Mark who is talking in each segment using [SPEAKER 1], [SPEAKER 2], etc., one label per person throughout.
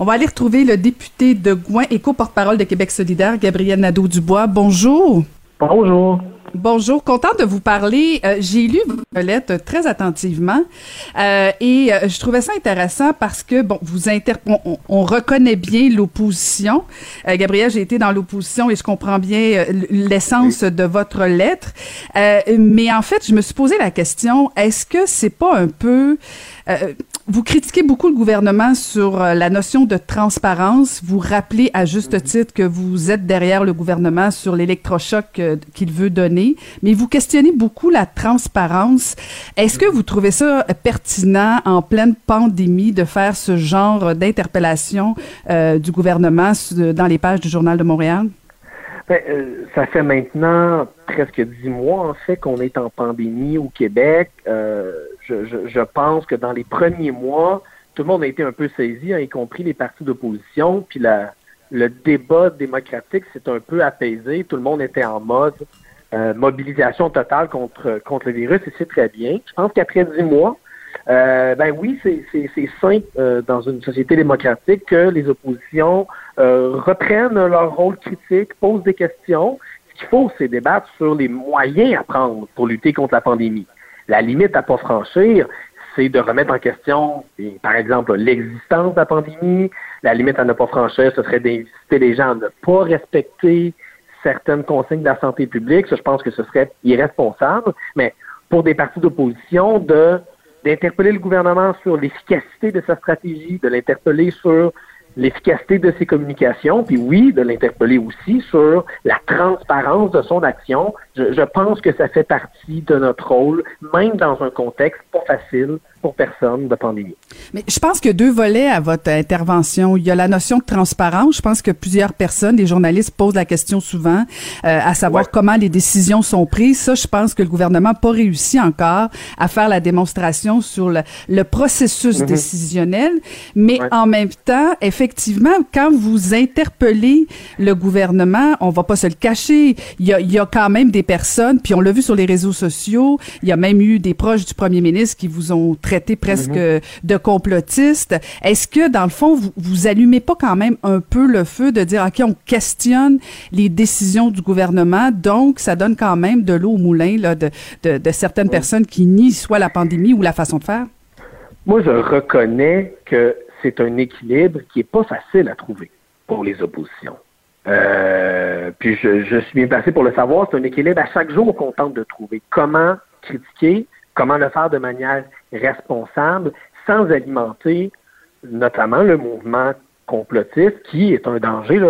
[SPEAKER 1] On va aller retrouver le député de Gouin et co-porte-parole de Québec solidaire, Gabriel Nadeau-Dubois. Bonjour.
[SPEAKER 2] Bonjour.
[SPEAKER 1] Bonjour, content de vous parler. Euh, j'ai lu votre lettre très attentivement euh, et euh, je trouvais ça intéressant parce que bon, vous inter on, on, reconnaît bien l'opposition. Gabriel, j'ai été dans l'opposition et je comprends bien l'essence de votre lettre. mais en fait, je me suis posé la question est-ce que c'est pas un peu vous critiquez beaucoup le gouvernement sur la notion de transparence. Vous rappelez à juste titre que vous êtes derrière le gouvernement sur l'électrochoc qu'il veut donner mais vous questionnez beaucoup la transparence. Est-ce que vous trouvez ça pertinent en pleine pandémie de faire ce genre d'interpellation euh, du gouvernement dans les pages du Journal de Montréal?
[SPEAKER 2] Ben, euh, ça fait maintenant presque dix mois, en fait, qu'on est en pandémie au Québec. Euh, je, pense que dans les premiers mois, tout le monde a été un peu saisi, hein, y compris les partis d'opposition. Puis le débat démocratique s'est un peu apaisé. Tout le monde était en mode euh, mobilisation totale contre, contre le virus, et c'est très bien. Je pense qu'après dix mois, euh, ben oui, c'est simple euh, dans une société démocratique que les oppositions reprennent leur rôle critique, posent des questions. Ce qu'il faut, c'est débattre sur les moyens à prendre pour lutter contre la pandémie. La limite à pas franchir, c'est de remettre en question, par exemple, l'existence de la pandémie. La limite à ne pas franchir, ce serait d'inviter les gens à ne pas respecter certaines consignes de la santé publique. Je pense que ce serait irresponsable. Mais pour des partis d'opposition, d'interpeller le gouvernement sur l'efficacité de sa stratégie, de l'interpeller sur l'efficacité de ses communications, puis oui, de l'interpeller aussi sur la transparence de son action. Je, je, pense que ça fait partie de notre rôle, même dans un contexte pas facile pour personne de pandémie.
[SPEAKER 1] Mais je pense que deux volets à votre intervention. Il y a la notion de transparence. Je pense que plusieurs personnes, des journalistes posent la question souvent, euh, à savoir comment les décisions sont prises. Ça, je pense que le gouvernement n'a pas réussi encore à faire la démonstration sur le, le processus mm-hmm. décisionnel. Mais en même temps, effectivement, quand vous interpellez le gouvernement, on va pas se le cacher, il y a, il y a quand même des personnes, puis on l'a vu sur les réseaux sociaux, il y a même eu des proches du premier ministre qui vous ont très presque mhm. de complotiste. Est-ce que, dans le fond, vous, vous allumez pas quand même un peu le feu de dire, OK, on questionne les décisions du gouvernement, donc ça donne quand même de l'eau au moulin là, de, de, certaines personnes qui nient soit la pandémie ou la façon de faire?
[SPEAKER 2] Moi, je reconnais que c'est un équilibre qui est pas facile à trouver pour les oppositions. Euh, puis je, je, suis bien placé pour le savoir, c'est un équilibre à chaque jour qu'on tente de trouver. Comment critiquer comment le faire de manière responsable sans alimenter notamment le mouvement complotiste qui est un danger,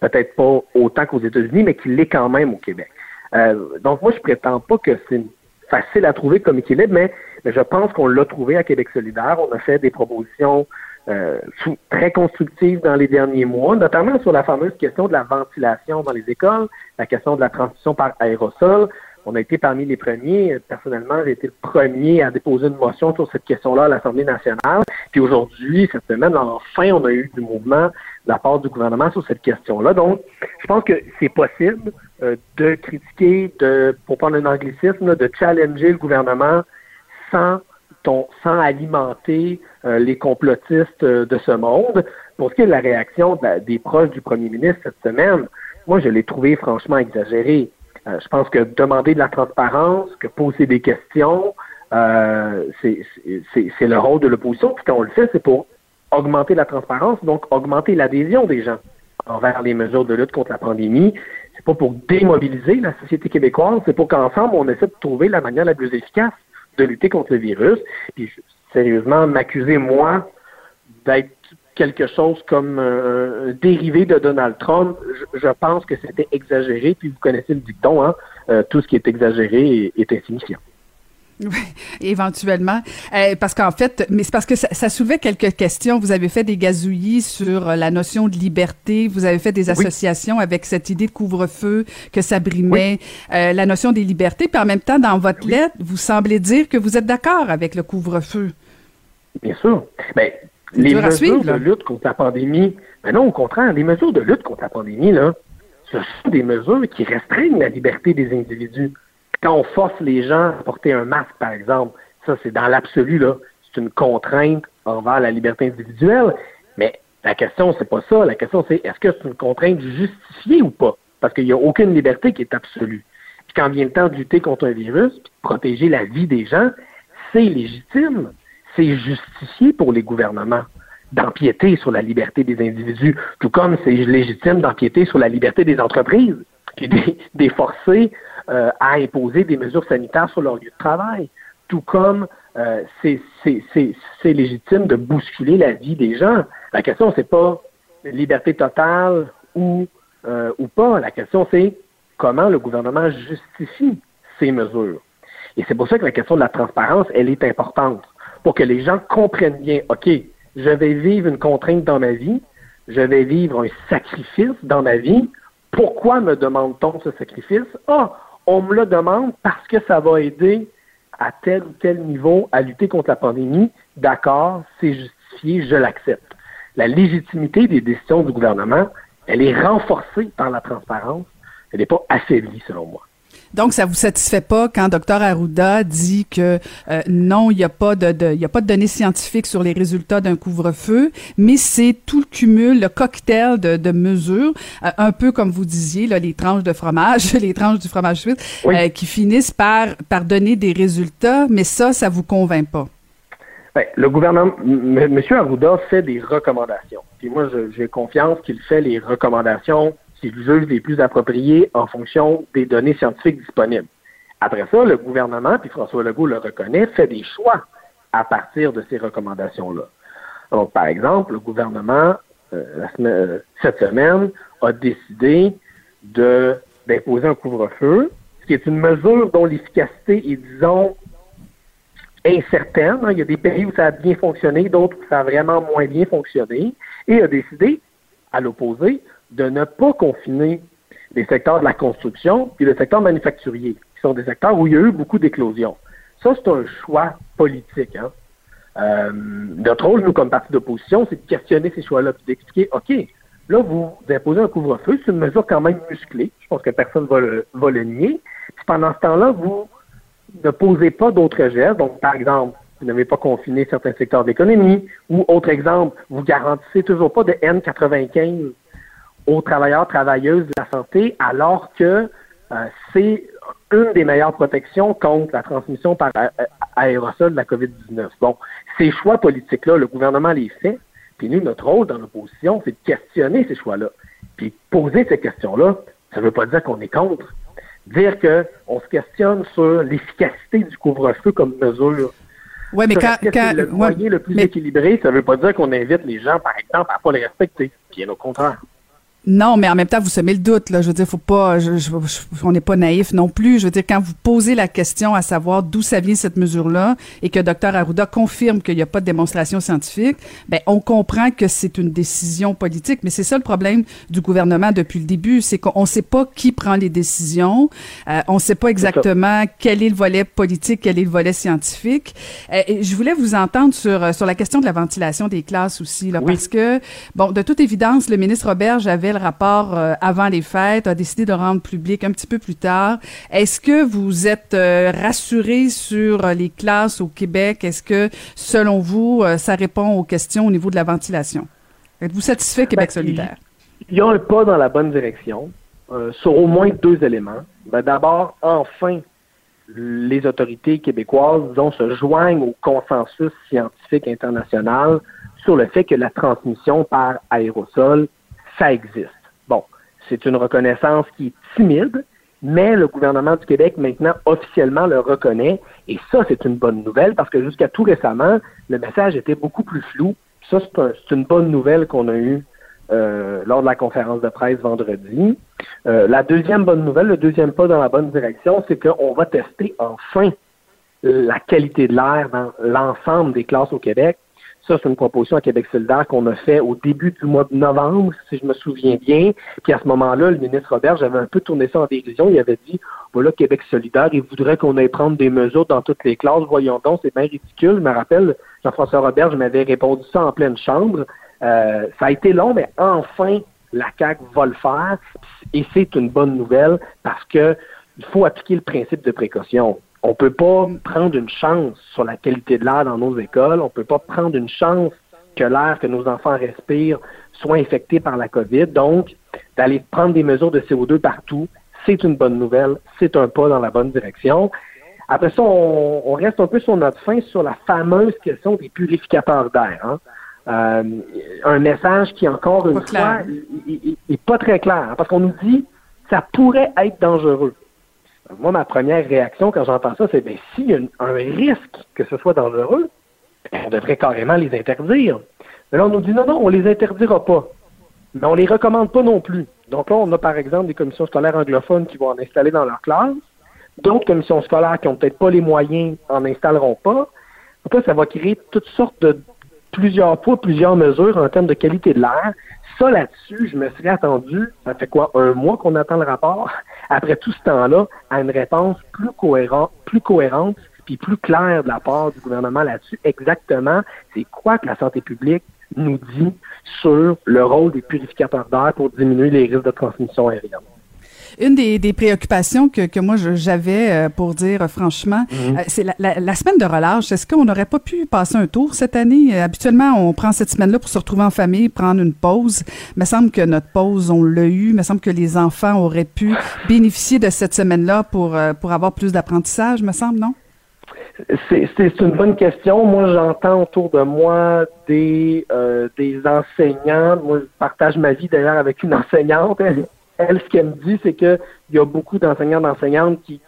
[SPEAKER 2] peut-être pas autant qu'aux États-Unis, mais qui l'est quand même au Québec. Euh, donc moi, je prétends pas que c'est facile à trouver comme équilibre, mais, je pense qu'on l'a trouvé à Québec solidaire. On a fait des propositions euh, très constructives dans les derniers mois, notamment sur la fameuse question de la ventilation dans les écoles, la question de la transmission par aérosol. On a été parmi les premiers. Personnellement, j'ai été le premier à déposer une motion sur cette question-là à l'Assemblée nationale. Puis aujourd'hui, cette semaine, enfin, on a eu du mouvement de la part du gouvernement sur cette question-là. Donc, je pense que c'est possible euh, de critiquer, de, pour prendre un anglicisme, de challenger le gouvernement sans sans alimenter euh, les complotistes euh, de ce monde? Pour ce qui est de la réaction des proches du premier ministre cette semaine, moi, je l'ai trouvé franchement exagéré. Euh, je pense que demander de la transparence, que poser des questions, c'est le rôle de l'opposition. Puis quand on le fait, c'est pour augmenter la transparence, donc augmenter l'adhésion des gens envers les mesures de lutte contre la pandémie. C'est pas pour démobiliser la société québécoise, c'est pour qu'ensemble, on essaie de trouver la manière la plus efficace de lutter contre le virus. Puis, sérieusement, m'accuser, moi, d'être quelque chose comme un dérivé de Donald Trump, je, pense que c'était exagéré. Puis vous connaissez le dicton, hein, euh, tout ce qui est exagéré est, insignifiant.
[SPEAKER 1] Oui, éventuellement. Euh, parce qu'en fait, mais c'est parce que ça, soulevait quelques questions. Vous avez fait des gazouillis sur euh, la notion de liberté. Vous avez fait des associations avec cette idée de couvre-feu que ça brimait la notion des libertés. Puis en même temps, dans votre lettre, vous semblez dire que vous êtes d'accord avec le couvre-feu.
[SPEAKER 2] Bien sûr. Ben, les mesures de lutte contre la pandémie, mais non, au contraire, les mesures de lutte contre la pandémie, là, ce sont des mesures qui restreignent la liberté des individus. Quand on force les gens à porter un masque, par exemple, ça, c'est dans l'absolu, là, c'est une contrainte envers la liberté individuelle, mais La question, c'est pas ça. La question, c'est est-ce que c'est une contrainte justifiée ou pas? Parce qu'il n'y a aucune liberté qui est absolue. Puis quand vient le temps de lutter contre un virus, puis protéger la vie des gens, c'est légitime. C'est justifié pour les gouvernements d'empiéter sur la liberté des individus, tout comme c'est légitime d'empiéter sur la liberté des entreprises, puis des, forcer euh, à imposer des mesures sanitaires sur leur lieu de travail, tout comme euh, c'est légitime de bousculer la vie des gens. La question, c'est pas liberté totale ou, euh, ou pas. La question, c'est comment le gouvernement justifie ces mesures. Et c'est pour ça que la question de la transparence, elle est importante, pour que les gens comprennent bien, OK, je vais vivre une contrainte dans ma vie, je vais vivre un sacrifice dans ma vie. Pourquoi me demande-t-on ce sacrifice? Ah, on me le demande parce que ça va aider à tel ou tel niveau à lutter contre la pandémie. D'accord, c'est justifié, je l'accepte. La légitimité des décisions du gouvernement, elle est renforcée par la transparence, elle n'est pas affaiblie selon moi.
[SPEAKER 1] Donc, ça vous satisfait pas quand Dr Arruda dit que euh, non, il n'y a pas de, de y a pas de données scientifiques sur les résultats d'un couvre-feu, mais c'est tout le cumul, le cocktail de, de mesures, euh, un peu comme vous disiez, là, les tranches de fromage, les tranches du fromage suisse, euh, qui finissent par, par donner des résultats, mais ça, ça vous convainc pas.
[SPEAKER 2] Ben, le gouvernement, M. Arruda fait des recommandations. Puis moi, j'ai confiance qu'il fait les recommandations qu'il juge les plus appropriés en fonction des données scientifiques disponibles. Après ça, le gouvernement, puis François Legault le reconnaît, fait des choix à partir de ces recommandations-là. Donc, par exemple, le gouvernement, euh, euh, cette semaine, a décidé d'imposer un couvre-feu, ce qui est une mesure dont l'efficacité est, disons, incertaine. Il y a des pays où ça a bien fonctionné, d'autres où ça a vraiment moins bien fonctionné, et a décidé, à l'opposé, de ne pas confiner les secteurs de la construction et le secteur manufacturier, qui sont des secteurs où il y a eu beaucoup d'éclosions. Ça, c'est un choix politique. Hein. Euh, notre rôle, nous, comme parti d'opposition, c'est de questionner ces choix-là, puis d'expliquer, OK, là, vous imposez un couvre-feu, c'est une mesure quand même musclée, je pense que personne ne va le, va le nier. Puis pendant ce temps-là, vous ne posez pas d'autres gestes. Donc, par exemple, vous n'avez pas confiné certains secteurs d'économie, ou autre exemple, vous garantissez toujours pas de N95 aux travailleurs, travailleuses de la santé, alors que euh, c'est une des meilleures protections contre la transmission par aérosol de la COVID-19. Bon, ces choix politiques-là, le gouvernement les fait, puis nous, notre rôle dans l'opposition, c'est de questionner ces choix-là. Puis poser ces questions-là, ça ne veut pas dire qu'on est contre. Dire qu'on se questionne sur l'efficacité du couvre-feu comme mesure.
[SPEAKER 1] Oui, mais quand,
[SPEAKER 2] le moyen le plus équilibré, ça ne veut pas dire qu'on invite les gens, par exemple, à ne pas les respecter. Bien au contraire.
[SPEAKER 1] Non, mais en même temps, vous semez le doute. Là. Je veux dire, faut pas, je, on n'est pas naïf non plus. Je veux dire, quand vous posez la question à savoir d'où ça vient cette mesure-là et que Dr Arruda confirme qu'il n'y a pas de démonstration scientifique, ben on comprend que c'est une décision politique. Mais c'est ça le problème du gouvernement depuis le début, c'est qu'on ne sait pas qui prend les décisions, euh, on ne sait pas exactement quel est le volet politique, quel est le volet scientifique. Euh, et je voulais vous entendre sur euh, sur la question de la ventilation des classes aussi, là, parce que bon, de toute évidence, le ministre Robert avait le rapport euh, avant les fêtes, a décidé de rendre public un petit peu plus tard. Est-ce que vous êtes euh, rassuré sur euh, les classes au Québec? Est-ce que, selon vous, ça répond aux questions au niveau de la ventilation? Êtes-vous satisfait, Québec ben, solidaire?
[SPEAKER 2] Il y a un pas dans la bonne direction sur au moins deux éléments. Ben, D'abord, enfin, les autorités québécoises, disons, se joignent au consensus scientifique international sur le fait que la transmission par aérosol ça existe. Bon, c'est une reconnaissance qui est timide, mais le gouvernement du Québec maintenant officiellement le reconnaît et ça c'est une bonne nouvelle parce que jusqu'à tout récemment le message était beaucoup plus flou. Ça c'est une bonne nouvelle qu'on a eue euh, lors de la conférence de presse vendredi. Euh, la deuxième bonne nouvelle, le deuxième pas dans la bonne direction, c'est qu'on va tester enfin la qualité de l'air dans l'ensemble des classes au Québec. Ça, c'est une proposition à Québec solidaire qu'on a fait au début du mois de novembre, si je me souviens bien. Puis à ce moment-là, le ministre Robert, j'avais un peu tourné ça en dérision. Il avait dit, voilà, Québec solidaire, il voudrait qu'on aille prendre des mesures dans toutes les classes. Voyons donc, c'est bien ridicule. Je me rappelle, Jean-François Robert, je m'avais répondu ça en pleine chambre. Euh, ça a été long, mais enfin, la CAQ va le faire. Et c'est une bonne nouvelle parce que il faut appliquer le principe de précaution. On ne peut pas prendre une chance sur la qualité de l'air dans nos écoles. On ne peut pas prendre une chance que l'air que nos enfants respirent soit infecté par la COVID. Donc, d'aller prendre des mesures de CO2 partout, c'est une bonne nouvelle, c'est un pas dans la bonne direction. Après ça, on, reste un peu sur notre fin sur la fameuse question des purificateurs d'air. Hein. Euh, un message qui, encore une fois, n'est pas très clair. Hein, parce qu'on nous dit ça pourrait être dangereux. Moi, ma première réaction quand j'entends ça, c'est ben s'il y a un risque que ce soit dangereux, on devrait carrément les interdire. Mais là, on nous dit non, non, on les interdira pas. Mais on les recommande pas non plus. Donc là, on a par exemple des commissions scolaires anglophones qui vont en installer dans leur classe. D'autres commissions scolaires qui n'ont peut-être pas les moyens en installeront pas. Après, ça va créer toutes sortes de plusieurs poids, plusieurs mesures en termes de qualité de l'air. Ça, là-dessus, je me serais attendu, ça fait quoi, un mois qu'on attend le rapport, après tout ce temps-là, à une réponse plus cohérente, plus cohérente, puis plus claire de la part du gouvernement là-dessus. Exactement, c'est quoi que la santé publique nous dit sur le rôle des purificateurs d'air pour diminuer les risques de transmission aérienne?
[SPEAKER 1] Une des, des préoccupations que, que moi j'avais euh, pour dire franchement, mhm. euh, c'est la, la, semaine de relâche. Est-ce qu'on n'aurait pas pu passer un tour cette année? Euh, habituellement, on prend cette semaine-là pour se retrouver en famille, prendre une pause. Il me semble que notre pause, on l'a eu. Il me semble que les enfants auraient pu bénéficier de cette semaine-là pour, pour avoir plus d'apprentissage, me semble, non?
[SPEAKER 2] C'est une bonne question. Moi, j'entends autour de moi des, euh, des enseignants. Moi, je partage ma vie d'ailleurs avec une enseignante. Elle, ce qu'elle me dit, c'est qu'il y a beaucoup d'enseignants d'enseignantes qui,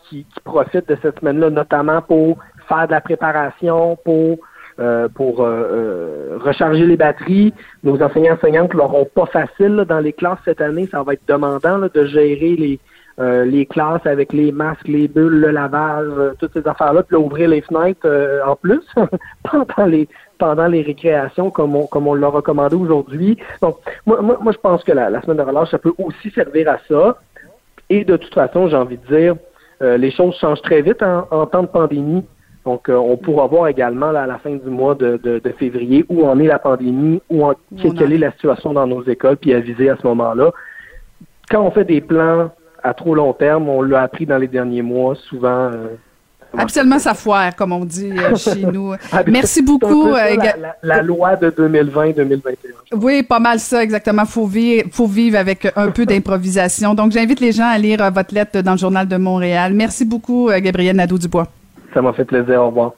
[SPEAKER 2] profitent de cette semaine-là, notamment pour faire de la préparation, pour euh, pour euh, recharger les batteries. Nos enseignants enseignantes l'auront pas facile dans les classes cette année. Ça va être demandant de gérer les, euh, les classes avec les masques, les bulles, le lavage, euh, toutes ces affaires-là, puis ouvrir les fenêtres euh, en plus pendant les pendant les récréations comme on comme on l'a recommandé aujourd'hui. Donc moi, moi, moi, je pense que la, la, semaine de relâche, ça peut aussi servir à ça. Et de toute façon, j'ai envie de dire, les choses changent très vite en, temps de pandémie. Donc, on pourra voir également à la fin du mois de, de, de, février où en est la pandémie, où en, quelle est la situation dans nos écoles, puis aviser à ce moment-là. Quand on fait des plans à trop long terme. On l'a appris dans les derniers mois, souvent. Euh,
[SPEAKER 1] Absolument, ça foire, comme on dit euh, chez nous. Merci beaucoup.
[SPEAKER 2] Euh, la, loi de 2020-2021.
[SPEAKER 1] Oui, pas mal ça, exactement. Faut vivre, faut vivre avec un peu d'improvisation. Donc, j'invite les gens à lire votre lettre dans le Journal de Montréal. Merci beaucoup, Gabriel Nadeau-Dubois.
[SPEAKER 2] Ça m'a fait plaisir. Au revoir.